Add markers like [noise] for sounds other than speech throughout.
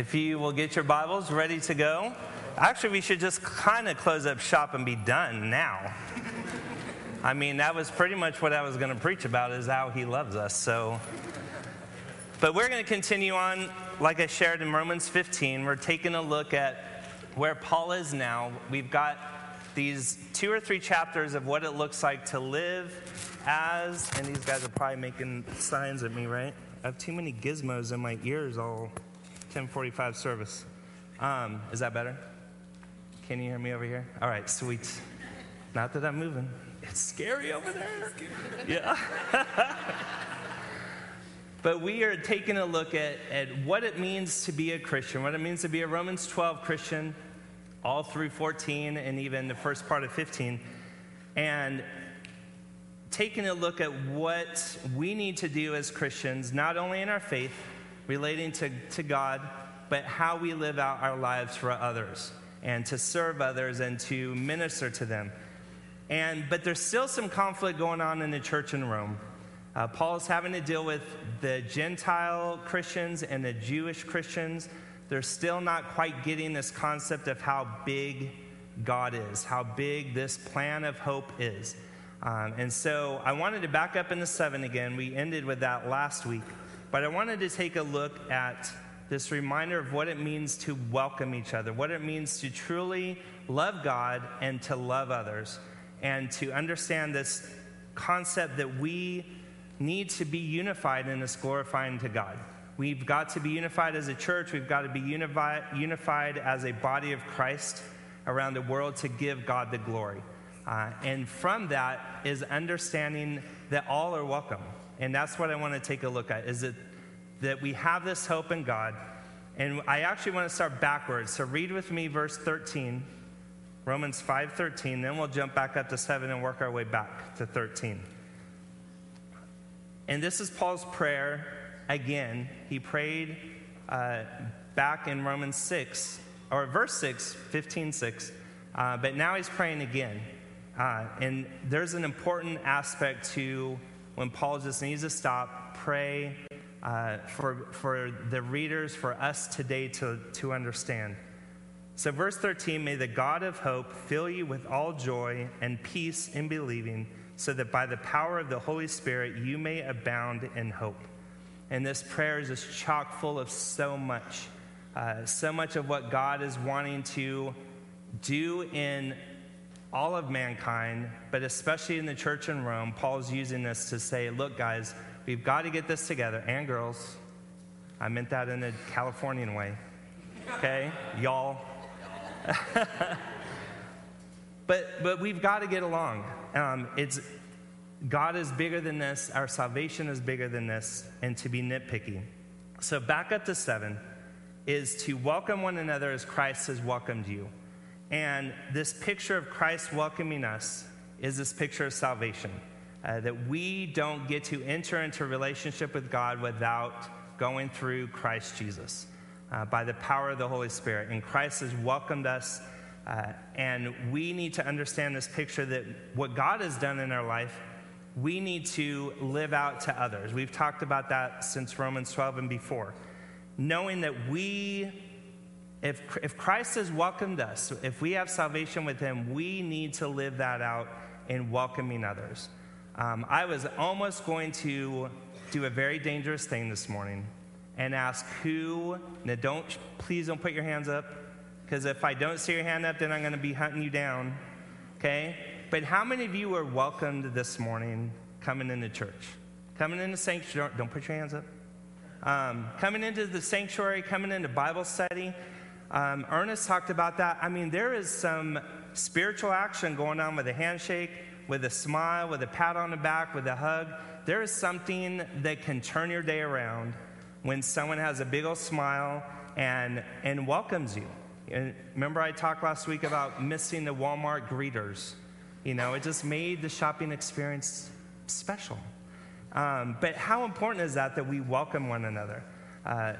If you will get your Bibles ready to go, actually, we should just kind of close up shop and be done now. I mean, that was pretty much what I was going to preach about is how he loves us. So, but we're going to continue on, like I shared in Romans 15. We're taking a look at where Paul is now. We've got these two or three chapters of what it looks like to live as, and these guys are probably making signs at me, right? I have too many gizmos in my ears all 1045 service. Um, is that better? Can you hear me over here? All right, sweet. Not that I'm moving. It's scary over there. [laughs] Yeah. [laughs] but we are taking a look at, at what it means to be a Christian, what it means to be a Romans 12 Christian, all through 14 and even the first part of 15. And taking a look at what we need to do as Christians, not only in our faith, relating to, to God, but how we live out our lives for others and to serve others and to minister to them. And, but there's still some conflict going on in the church in Rome. Uh, Paul's having to deal with the Gentile Christians and the Jewish Christians. They're still not quite getting this concept of how big God is, how big this plan of hope is. Um, and so I wanted to back up in the seven again. We ended with that last week. But I wanted to take a look at this reminder of what it means to welcome each other, what it means to truly love God and to love others, and to understand this concept that we need to be unified in this glorifying to God. We've got to be unified as a church, we've got to be unified, unified as a body of Christ around the world to give God the glory. Uh, and from that is understanding that all are welcome. And that's what I want to take a look at is that, that we have this hope in God. And I actually want to start backwards. So read with me verse 13, Romans 5:13, then we'll jump back up to 7 and work our way back to 13. And this is Paul's prayer again. He prayed uh, back in Romans 6, or verse 6, 15, 6. Uh, but now he's praying again. Uh, and there's an important aspect to when Paul just needs to stop, pray uh, for, for the readers, for us today to, to understand. So, verse 13 May the God of hope fill you with all joy and peace in believing, so that by the power of the Holy Spirit you may abound in hope. And this prayer is just chock full of so much, uh, so much of what God is wanting to do in all of mankind, but especially in the church in Rome, Paul's using this to say, look, guys, we've got to get this together. And girls, I meant that in a Californian way. Okay? Y'all. [laughs] but, but we've got to get along. Um, it's, God is bigger than this, our salvation is bigger than this, and to be nitpicky. So, back up to seven is to welcome one another as Christ has welcomed you. And this picture of Christ welcoming us is this picture of salvation. Uh, that we don't get to enter into relationship with God without going through Christ Jesus uh, by the power of the Holy Spirit. And Christ has welcomed us, uh, and we need to understand this picture that what God has done in our life, we need to live out to others. We've talked about that since Romans 12 and before. Knowing that we if, if Christ has welcomed us, if we have salvation with him, we need to live that out in welcoming others. Um, I was almost going to do a very dangerous thing this morning and ask who, now don't, please don't put your hands up, because if I don't see your hand up, then I'm going to be hunting you down, okay? But how many of you were welcomed this morning coming into church? Coming into sanctuary, don't put your hands up. Um, coming into the sanctuary, coming into Bible study, um, Ernest talked about that. I mean, there is some spiritual action going on with a handshake, with a smile, with a pat on the back, with a hug. There is something that can turn your day around when someone has a big old smile and, and welcomes you. And remember, I talked last week about missing the Walmart greeters. You know, it just made the shopping experience special. Um, but how important is that that we welcome one another? Uh,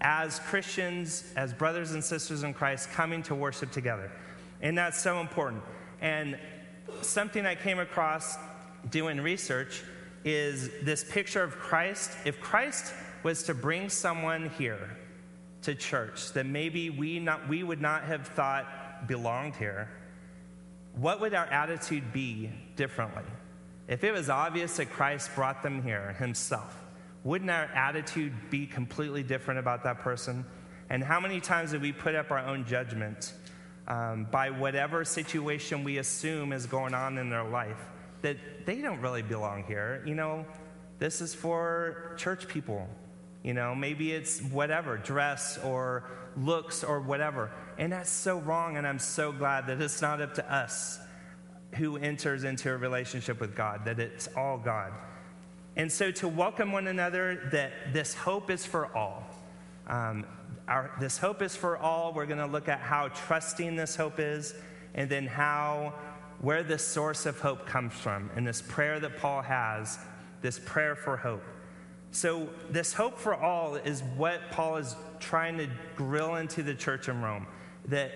as Christians, as brothers and sisters in Christ, coming to worship together. And that's so important. And something I came across doing research is this picture of Christ. If Christ was to bring someone here to church that maybe we, not, we would not have thought belonged here, what would our attitude be differently? If it was obvious that Christ brought them here himself, wouldn't our attitude be completely different about that person? And how many times have we put up our own judgment um, by whatever situation we assume is going on in their life that they don't really belong here? You know, this is for church people. You know, maybe it's whatever, dress or looks or whatever. And that's so wrong, and I'm so glad that it's not up to us who enters into a relationship with God, that it's all God. And so to welcome one another, that this hope is for all. Um, our, this hope is for all. We're going to look at how trusting this hope is, and then how, where this source of hope comes from, and this prayer that Paul has, this prayer for hope. So, this hope for all is what Paul is trying to grill into the church in Rome. That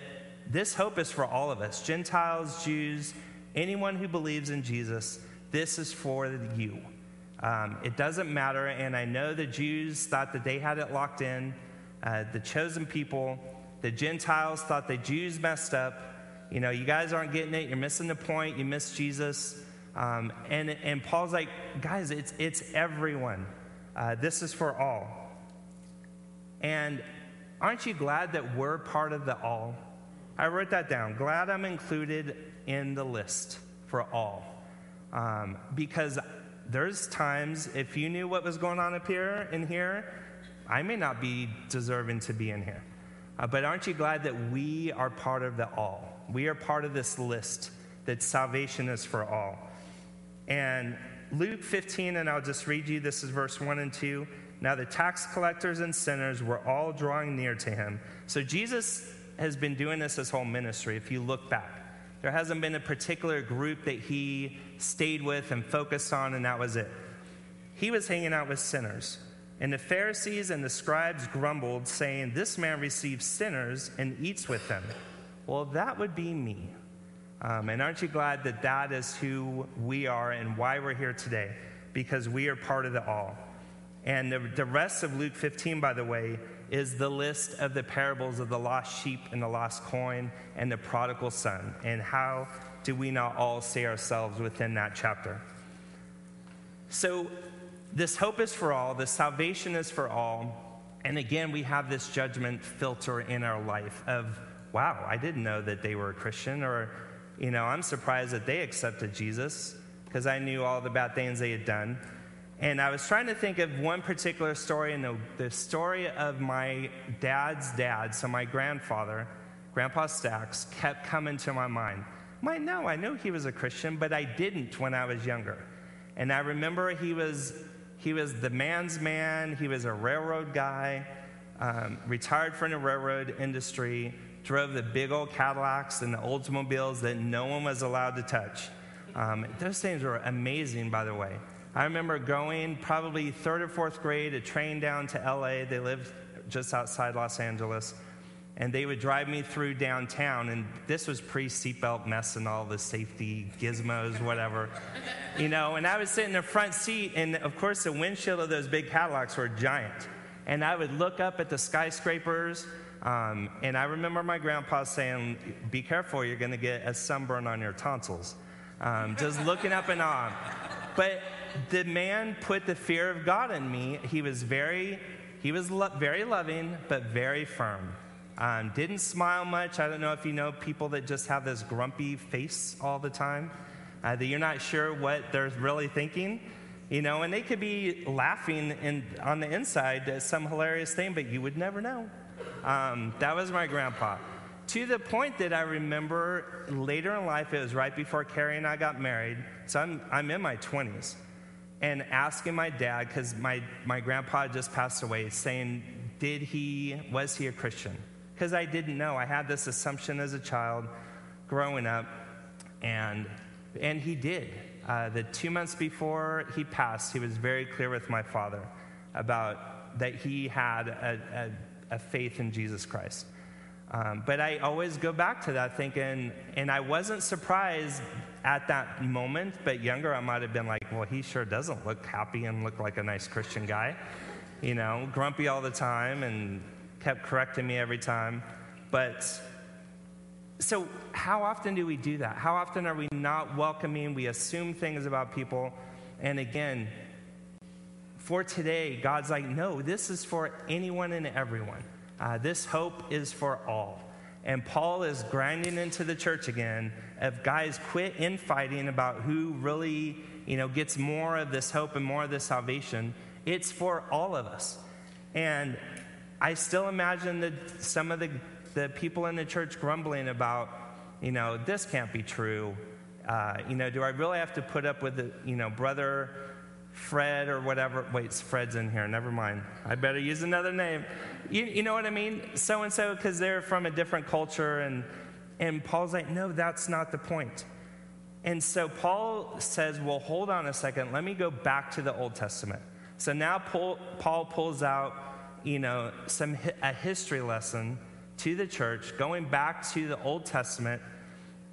this hope is for all of us Gentiles, Jews, anyone who believes in Jesus. This is for you. Um, it doesn't matter. And I know the Jews thought that they had it locked in, uh, the chosen people. The Gentiles thought the Jews messed up. You know, you guys aren't getting it. You're missing the point. You miss Jesus. Um, and, and Paul's like, guys, it's, it's everyone. Uh, this is for all. And aren't you glad that we're part of the all? I wrote that down. Glad I'm included in the list for all. Um, because there's times, if you knew what was going on up here in here, I may not be deserving to be in here. Uh, but aren't you glad that we are part of the all? We are part of this list that salvation is for all. And Luke 15, and I'll just read you this is verse 1 and 2. Now the tax collectors and sinners were all drawing near to him. So Jesus has been doing this his whole ministry, if you look back. There hasn't been a particular group that he stayed with and focused on, and that was it. He was hanging out with sinners. And the Pharisees and the scribes grumbled, saying, This man receives sinners and eats with them. Well, that would be me. Um, and aren't you glad that that is who we are and why we're here today? Because we are part of the all. And the, the rest of Luke 15, by the way, is the list of the parables of the lost sheep and the lost coin and the prodigal son. And how do we not all see ourselves within that chapter? So, this hope is for all, this salvation is for all. And again, we have this judgment filter in our life of, wow, I didn't know that they were a Christian, or you know, I'm surprised that they accepted Jesus because I knew all the bad things they had done. And I was trying to think of one particular story, and the, the story of my dad's dad, so my grandfather, Grandpa Stacks, kept coming to my mind. My, no, I knew he was a Christian, but I didn't when I was younger. And I remember he was, he was the man's man, he was a railroad guy, um, retired from the railroad industry, drove the big old Cadillacs and the Oldsmobiles that no one was allowed to touch. Um, those things were amazing, by the way. I remember going probably third or fourth grade, a train down to LA. They lived just outside Los Angeles. And they would drive me through downtown, and this was pre seatbelt mess and all the safety gizmos, whatever. You know, and I was sitting in the front seat, and of course, the windshield of those big Cadillacs were giant. And I would look up at the skyscrapers, um, and I remember my grandpa saying, Be careful, you're going to get a sunburn on your tonsils. Um, just looking up and on. But the man put the fear of God in me. He was very, he was lo- very loving, but very firm. Um, didn't smile much. I don't know if you know people that just have this grumpy face all the time, uh, that you're not sure what they're really thinking. You know, and they could be laughing in, on the inside at some hilarious thing, but you would never know. Um, that was my grandpa. To the point that I remember later in life, it was right before Carrie and I got married. So I'm, I'm in my 20s. And asking my dad, because my, my grandpa just passed away, saying, Did he, was he a Christian? Because I didn't know. I had this assumption as a child growing up, and, and he did. Uh, the two months before he passed, he was very clear with my father about that he had a, a a faith in Jesus Christ. Um, but I always go back to that thinking, and I wasn't surprised at that moment, but younger I might have been like, well, he sure doesn't look happy and look like a nice Christian guy. You know, grumpy all the time and kept correcting me every time. But so, how often do we do that? How often are we not welcoming? We assume things about people. And again, for today, God's like, no, this is for anyone and everyone. Uh, this hope is for all. And Paul is grinding into the church again of guys quit infighting about who really, you know, gets more of this hope and more of this salvation. It's for all of us. And I still imagine that some of the the people in the church grumbling about, you know, this can't be true. Uh, you know, do I really have to put up with the, you know, brother Fred or whatever? Wait, Fred's in here. Never mind. I better use another name. You, you know what I mean? So and so, because they're from a different culture. And, and Paul's like, no, that's not the point. And so Paul says, well, hold on a second. Let me go back to the Old Testament. So now Paul, Paul pulls out, you know, some a history lesson to the church, going back to the Old Testament,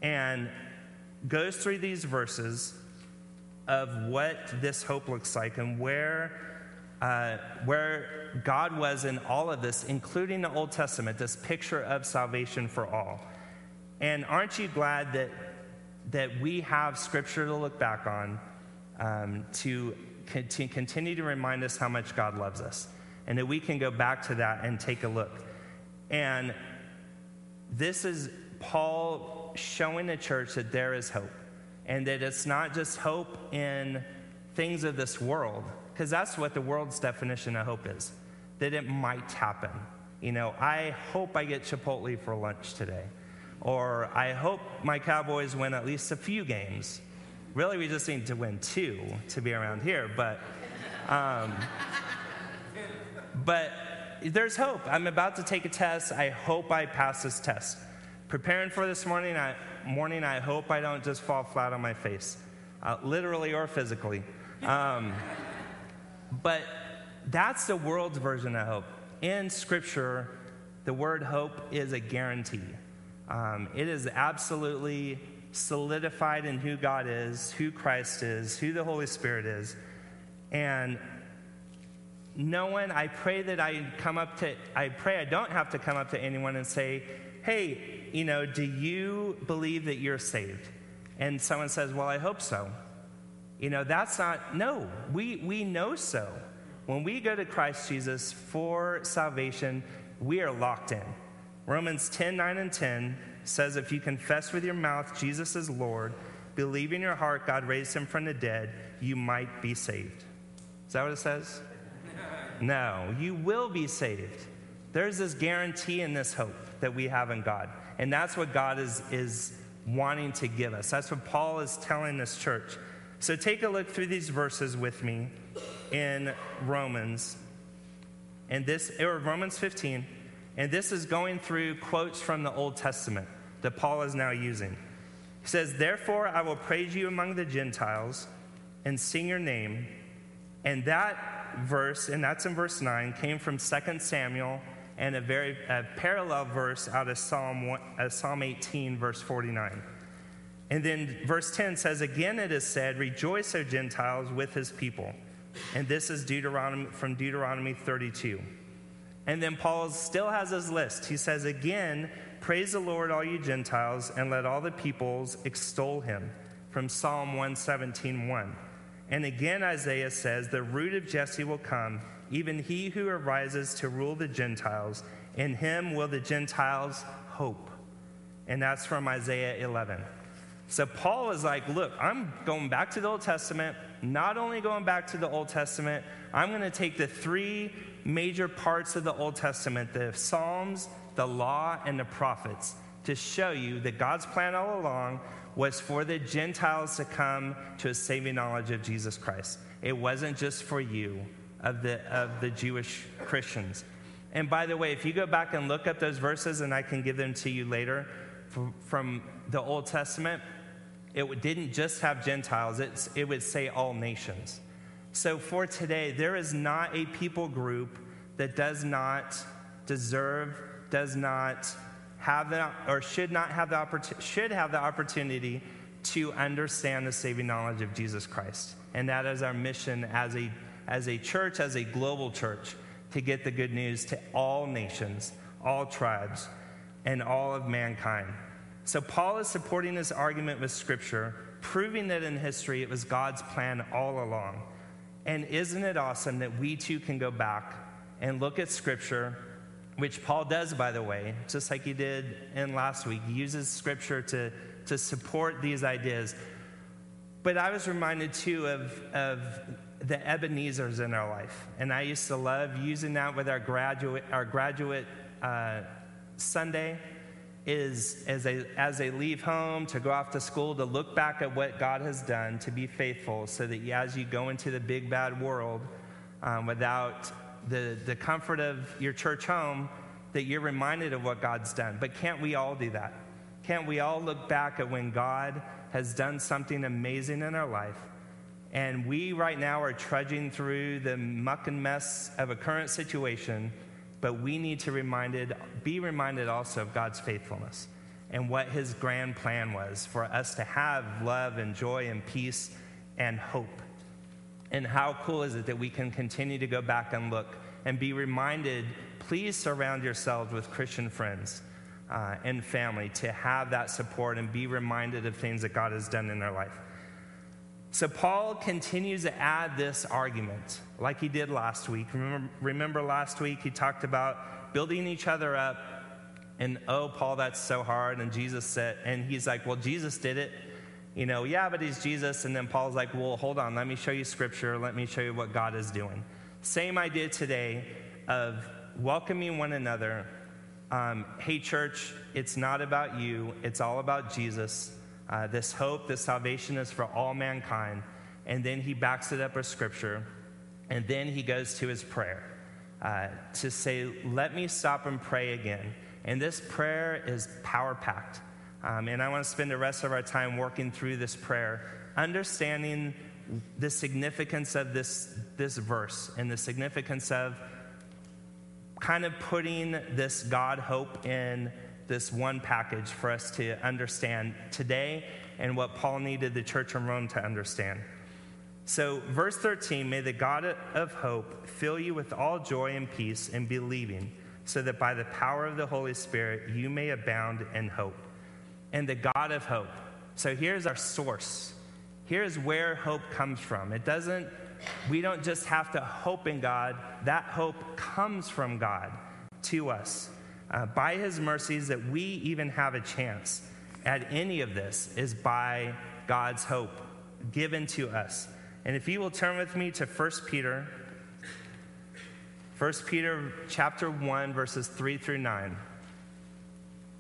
and goes through these verses of what this hope looks like and where, uh, where God was in all of this, including the Old Testament, this picture of salvation for all. And aren't you glad that, that we have scripture to look back on um, to, to continue to remind us how much God loves us? And that we can go back to that and take a look. And this is Paul showing the church that there is hope and that it's not just hope in things of this world, because that's what the world's definition of hope is that it might happen. You know, I hope I get Chipotle for lunch today, or I hope my Cowboys win at least a few games. Really, we just need to win two to be around here, but. Um, but there's hope. I'm about to take a test. I hope I pass this test. Preparing for this morning, I, morning, I hope I don't just fall flat on my face, uh, literally or physically. Um, [laughs] but that's the world's version of hope. In Scripture, the word hope is a guarantee. Um, it is absolutely solidified in who God is, who Christ is, who the Holy Spirit is. And no one, I pray that I come up to, I pray I don't have to come up to anyone and say, hey, you know, do you believe that you're saved? And someone says, well, I hope so. You know, that's not, no, we, we know so. When we go to Christ Jesus for salvation, we are locked in. Romans 10 9 and 10 says, If you confess with your mouth Jesus is Lord, believe in your heart God raised him from the dead, you might be saved. Is that what it says? No, you will be saved. There's this guarantee and this hope that we have in God. And that's what God is, is wanting to give us. That's what Paul is telling this church. So take a look through these verses with me in Romans. And this, or Romans 15. And this is going through quotes from the Old Testament that Paul is now using. He says, Therefore I will praise you among the Gentiles and sing your name. And that verse, and that's in verse 9, came from 2 Samuel and a very a parallel verse out of Psalm, uh, Psalm 18, verse 49. And then verse 10 says, Again it is said, Rejoice, O Gentiles, with his people. And this is Deuteronomy, from Deuteronomy 32. And then Paul still has his list. He says, Again, praise the Lord, all you Gentiles, and let all the peoples extol him. From Psalm 117, 1. And again, Isaiah says, The root of Jesse will come, even he who arises to rule the Gentiles. In him will the Gentiles hope. And that's from Isaiah 11. So Paul is like, Look, I'm going back to the Old Testament. Not only going back to the Old Testament, I'm going to take the three major parts of the Old Testament the Psalms, the law, and the prophets to show you that God's plan all along was for the Gentiles to come to a saving knowledge of Jesus Christ. It wasn't just for you, of the, of the Jewish Christians. And by the way, if you go back and look up those verses, and I can give them to you later from, the Old Testament, it didn't just have Gentiles, it's, it would say all nations. So for today, there is not a people group that does not deserve, does not have the, or should not have the opportunity, should have the opportunity to understand the saving knowledge of Jesus Christ. And that is our mission as a, as a church, as a global church, to get the good news to all nations, all tribes, and all of mankind. So, Paul is supporting his argument with Scripture, proving that in history it was God's plan all along. And isn't it awesome that we too can go back and look at Scripture, which Paul does, by the way, just like he did in last week? He uses Scripture to, to support these ideas. But I was reminded too of, of the Ebenezer's in our life. And I used to love using that with our graduate, our graduate uh, Sunday is as they, as they leave home to go off to school to look back at what God has done to be faithful so that as you go into the big bad world um, without the, the comfort of your church home, that you're reminded of what God's done. But can't we all do that? Can't we all look back at when God has done something amazing in our life? And we right now are trudging through the muck and mess of a current situation but we need to reminded, be reminded also of God's faithfulness and what his grand plan was for us to have love and joy and peace and hope. And how cool is it that we can continue to go back and look and be reminded please surround yourselves with Christian friends uh, and family to have that support and be reminded of things that God has done in their life. So, Paul continues to add this argument like he did last week. Remember, remember, last week he talked about building each other up, and oh, Paul, that's so hard. And Jesus said, and he's like, well, Jesus did it. You know, yeah, but he's Jesus. And then Paul's like, well, hold on, let me show you scripture, let me show you what God is doing. Same idea today of welcoming one another. Um, hey, church, it's not about you, it's all about Jesus. Uh, this hope, this salvation is for all mankind. And then he backs it up with scripture. And then he goes to his prayer uh, to say, Let me stop and pray again. And this prayer is power packed. Um, and I want to spend the rest of our time working through this prayer, understanding the significance of this, this verse and the significance of kind of putting this God hope in this one package for us to understand today and what Paul needed the church in Rome to understand. So, verse 13 May the God of hope fill you with all joy and peace in believing, so that by the power of the Holy Spirit you may abound in hope. And the God of hope. So, here's our source. Here's where hope comes from. It doesn't, we don't just have to hope in God, that hope comes from God to us uh, by his mercies that we even have a chance at any of this is by God's hope given to us. And if you will turn with me to 1 Peter, 1 Peter chapter 1 verses 3 through 9.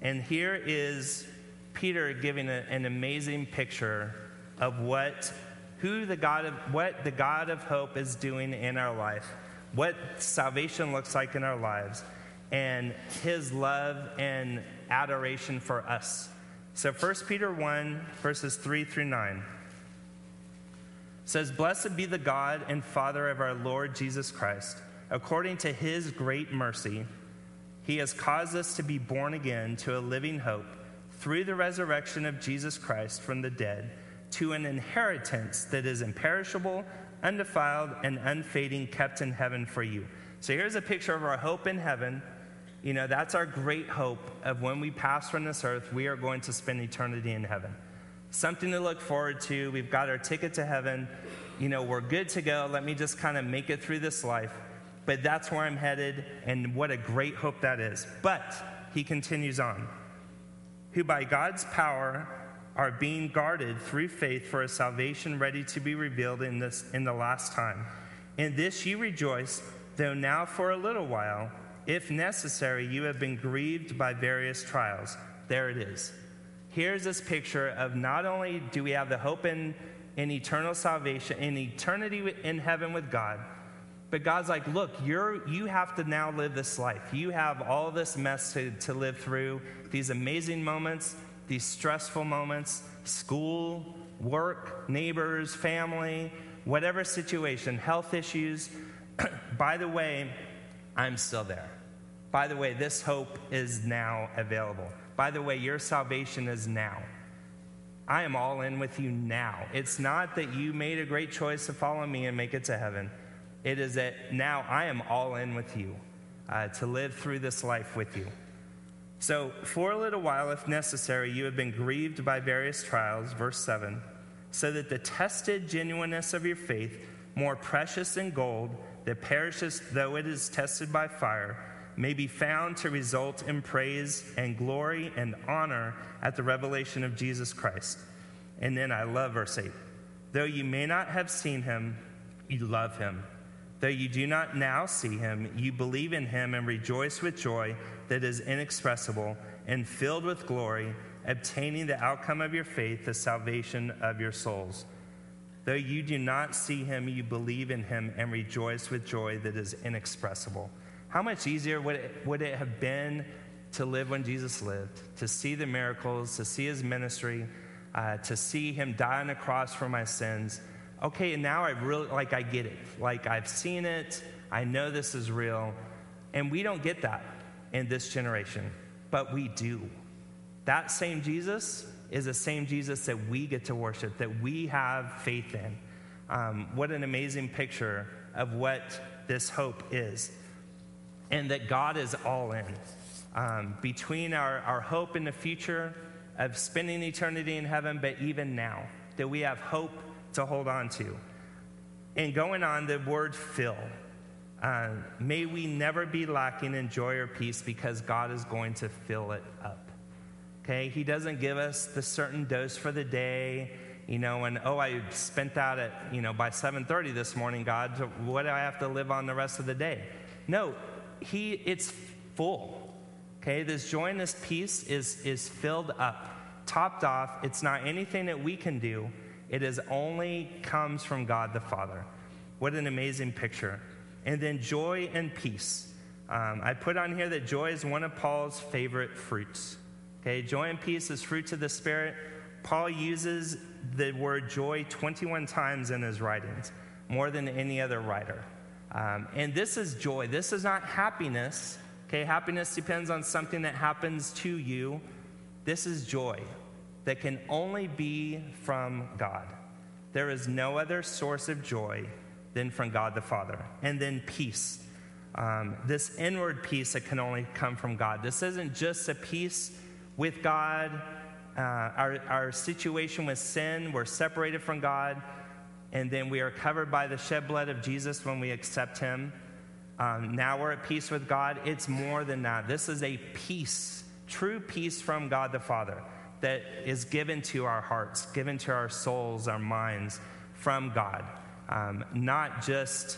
And here is Peter giving a, an amazing picture of what who the God of what the God of hope is doing in our life, what salvation looks like in our lives and his love and adoration for us. So 1 Peter 1, verses 3 through 9 says, Blessed be the God and Father of our Lord Jesus Christ. According to his great mercy, he has caused us to be born again to a living hope through the resurrection of Jesus Christ from the dead to an inheritance that is imperishable, undefiled, and unfading, kept in heaven for you. So here's a picture of our hope in heaven you know, that's our great hope of when we pass from this earth, we are going to spend eternity in heaven. Something to look forward to. We've got our ticket to heaven. You know, we're good to go. Let me just kind of make it through this life. But that's where I'm headed, and what a great hope that is. But he continues on, who by God's power are being guarded through faith for a salvation ready to be revealed in this in the last time. In this you rejoice, though now for a little while if necessary, you have been grieved by various trials. There it is. Here's this picture of not only do we have the hope in, in eternal salvation, in eternity in heaven with God, but God's like, look, you're, you have to now live this life. You have all this mess to, to live through, these amazing moments, these stressful moments, school, work, neighbors, family, whatever situation, health issues. [clears throat] By the way, I'm still there. By the way, this hope is now available. By the way, your salvation is now. I am all in with you now. It's not that you made a great choice to follow me and make it to heaven. It is that now I am all in with you uh, to live through this life with you. So, for a little while, if necessary, you have been grieved by various trials, verse 7, so that the tested genuineness of your faith, more precious than gold, that perishes though it is tested by fire, may be found to result in praise and glory and honor at the revelation of Jesus Christ. And then I love verse 8. Though you may not have seen him, you love him. Though you do not now see him, you believe in him and rejoice with joy that is inexpressible and filled with glory, obtaining the outcome of your faith, the salvation of your souls. Though you do not see him, you believe in him and rejoice with joy that is inexpressible. How much easier would it, would it have been to live when Jesus lived, to see the miracles, to see his ministry, uh, to see him die on the cross for my sins? Okay, and now I really, like, I get it. Like, I've seen it, I know this is real. And we don't get that in this generation, but we do. That same Jesus is the same Jesus that we get to worship, that we have faith in. Um, what an amazing picture of what this hope is and that God is all in. Um, between our, our hope in the future of spending eternity in heaven, but even now, that we have hope to hold on to. And going on, the word fill. Uh, may we never be lacking in joy or peace because God is going to fill it up. Okay? He doesn't give us the certain dose for the day, you know, and oh, I spent that at, you know, by 7:30 this morning, God, what do I have to live on the rest of the day? No, he, it's full. Okay, this joy and this peace is, is filled up, topped off. It's not anything that we can do. It is only comes from God the Father. What an amazing picture. And then joy and peace. Um, I put on here that joy is one of Paul's favorite fruits. Okay, joy and peace is fruits of the Spirit. Paul uses the word joy 21 times in his writings, more than any other writer. Um, and this is joy. This is not happiness. Okay, happiness depends on something that happens to you. This is joy that can only be from God. There is no other source of joy than from God the Father. And then peace. Um, this inward peace that can only come from God. This isn't just a peace with God, uh, our, our situation with sin, we're separated from God and then we are covered by the shed blood of Jesus when we accept Him. Um, now we're at peace with God. It's more than that. This is a peace, true peace from God the Father that is given to our hearts, given to our souls, our minds from God. Um, not just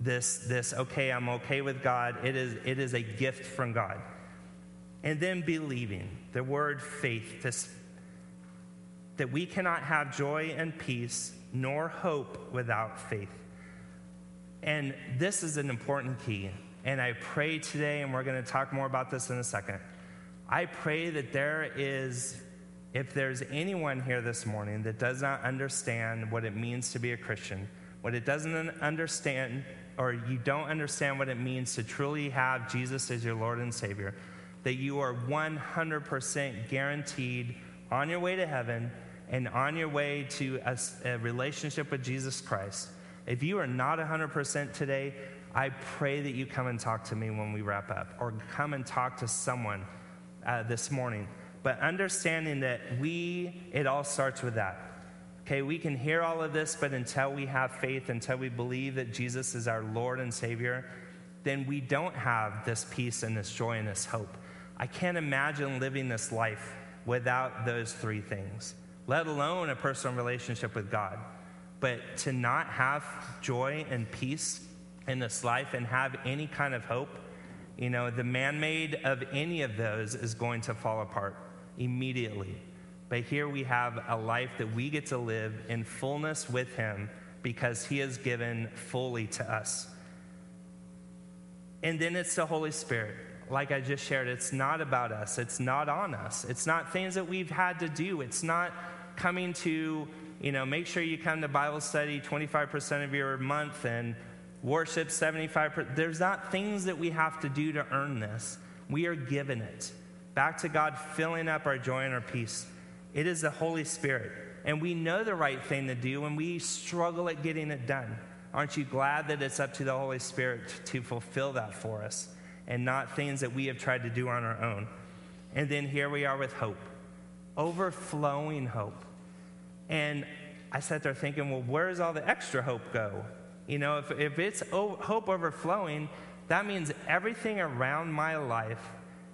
this, this, okay, I'm okay with God. It is, it is a gift from God. And then believing, the word faith, this, that we cannot have joy and peace nor hope without faith. And this is an important key. And I pray today, and we're going to talk more about this in a second. I pray that there is, if there's anyone here this morning that does not understand what it means to be a Christian, what it doesn't understand, or you don't understand what it means to truly have Jesus as your Lord and Savior, that you are 100% guaranteed on your way to heaven and on your way to a, a relationship with Jesus Christ, if you are not 100% today, I pray that you come and talk to me when we wrap up, or come and talk to someone uh, this morning. But understanding that we, it all starts with that. Okay, we can hear all of this, but until we have faith, until we believe that Jesus is our Lord and Savior, then we don't have this peace and this joy and this hope. I can't imagine living this life without those three things let alone a personal relationship with God. But to not have joy and peace in this life and have any kind of hope, you know, the man made of any of those is going to fall apart immediately. But here we have a life that we get to live in fullness with Him because He has given fully to us. And then it's the Holy Spirit. Like I just shared, it's not about us. It's not on us. It's not things that we've had to do. It's not coming to, you know, make sure you come to Bible study 25% of your month and worship 75%. There's not things that we have to do to earn this. We are given it. Back to God filling up our joy and our peace. It is the Holy Spirit. And we know the right thing to do and we struggle at getting it done. Aren't you glad that it's up to the Holy Spirit to fulfill that for us and not things that we have tried to do on our own? And then here we are with hope, overflowing hope. And I sat there thinking, well, where does all the extra hope go? You know, if, if it's hope overflowing, that means everything around my life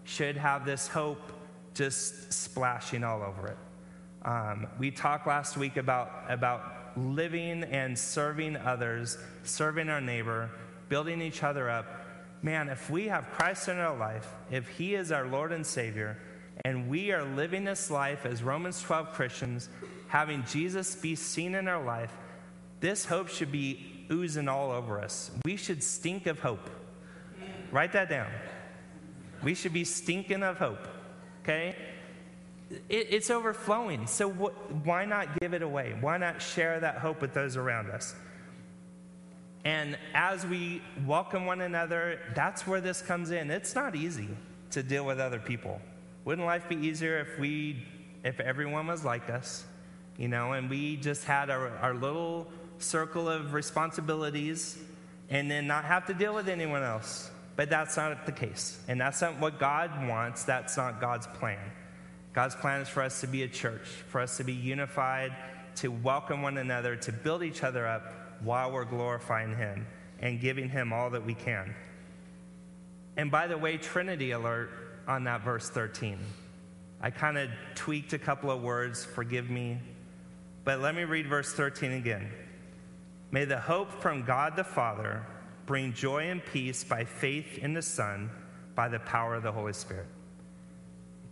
should have this hope just splashing all over it. Um, we talked last week about, about living and serving others, serving our neighbor, building each other up. Man, if we have Christ in our life, if He is our Lord and Savior, and we are living this life as Romans 12 Christians, having Jesus be seen in our life, this hope should be oozing all over us. We should stink of hope. Write that down. We should be stinking of hope. Okay? It, it's overflowing. So wh- why not give it away? Why not share that hope with those around us? And as we welcome one another, that's where this comes in. It's not easy to deal with other people. Wouldn't life be easier if we, if everyone was like us, you know, and we just had our, our little circle of responsibilities and then not have to deal with anyone else? But that's not the case. And that's not what God wants. That's not God's plan. God's plan is for us to be a church, for us to be unified, to welcome one another, to build each other up while we're glorifying Him and giving Him all that we can. And by the way, Trinity alert on that verse 13. I kind of tweaked a couple of words, forgive me. But let me read verse 13 again. May the hope from God the Father bring joy and peace by faith in the Son by the power of the Holy Spirit.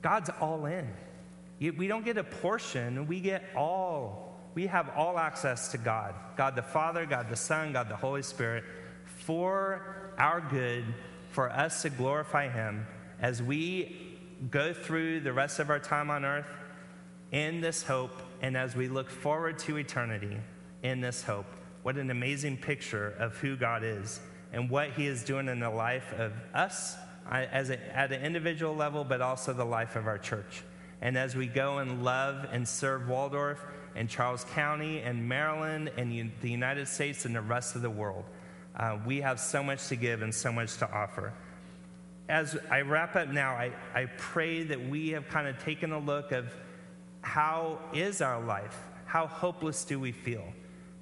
God's all in. We don't get a portion, we get all. We have all access to God God the Father, God the Son, God the Holy Spirit for our good, for us to glorify Him as we go through the rest of our time on earth in this hope and as we look forward to eternity in this hope. What an amazing picture of who God is and what He is doing in the life of us as a, at an individual level, but also the life of our church. And as we go and love and serve Waldorf and Charles County and Maryland and the United States and the rest of the world, uh, we have so much to give and so much to offer. As I wrap up now, I, I pray that we have kind of taken a look of how is our life? How hopeless do we feel?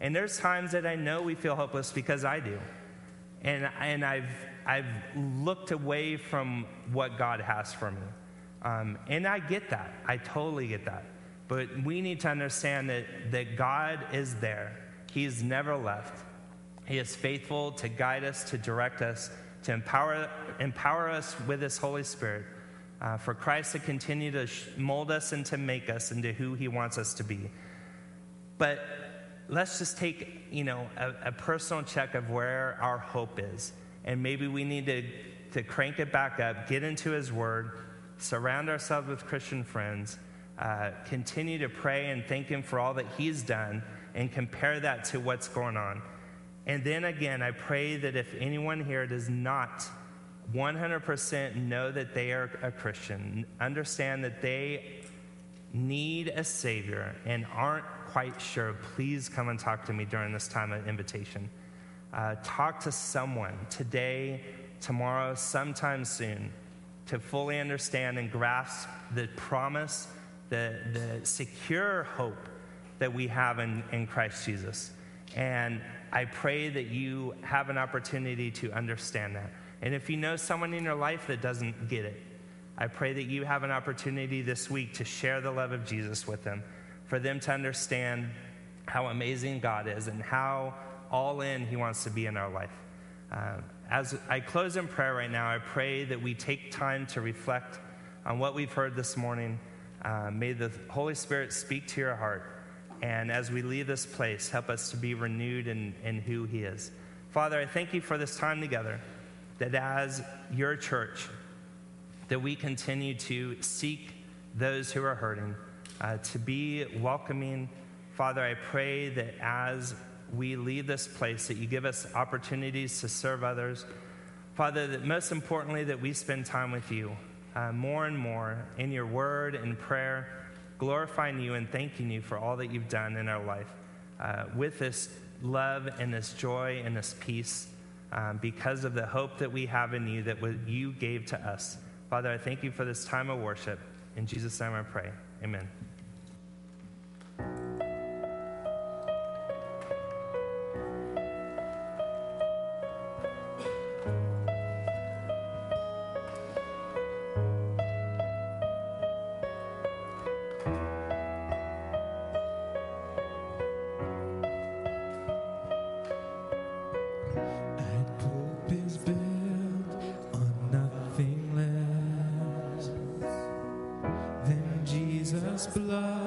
And there's times that I know we feel hopeless because I do. And, and I've, I've looked away from what God has for me. Um, and I get that. I totally get that. But we need to understand that, that God is there. He's never left. He is faithful to guide us, to direct us, to empower, empower us with His Holy Spirit. Uh, for Christ to continue to mold us and to make us into who He wants us to be. But let's just take, you know, a, a, personal check of where our hope is. And maybe we need to, to crank it back up, get into His Word, surround ourselves with Christian friends, uh, continue to pray and thank Him for all that He's done, and compare that to what's going on. And then again, I pray that if anyone here does not 100% know that they are a Christian, understand that they need a Savior, and aren't quite sure, please come and talk to me during this time of invitation. Uh, talk to someone today, tomorrow, sometime soon to fully understand and grasp the promise, the, the secure hope that we have in, in Christ Jesus. And I pray that you have an opportunity to understand that. And if you know someone in your life that doesn't get it, I pray that you have an opportunity this week to share the love of Jesus with them for them to understand how amazing God is and how all in He wants to be in our life. Uh, as I close in prayer right now, I pray that we take time to reflect on what we've heard this morning. Uh, may the Holy Spirit speak to your heart. And as we leave this place, help us to be renewed in, in who He is. Father, I thank you for this time together, that as your church, that we continue to seek those who are hurting uh, to be welcoming. Father, I pray that as we leave this place, that you give us opportunities to serve others. Father, that most importantly, that we spend time with you uh, more and more in your word and prayer, glorifying you and thanking you for all that you've done in our life. uh, with this love and this joy and this peace um, because of the hope that we have in you that you gave to us. Father, I thank you for this time of worship. In Jesus' name I pray. Amen. Blood.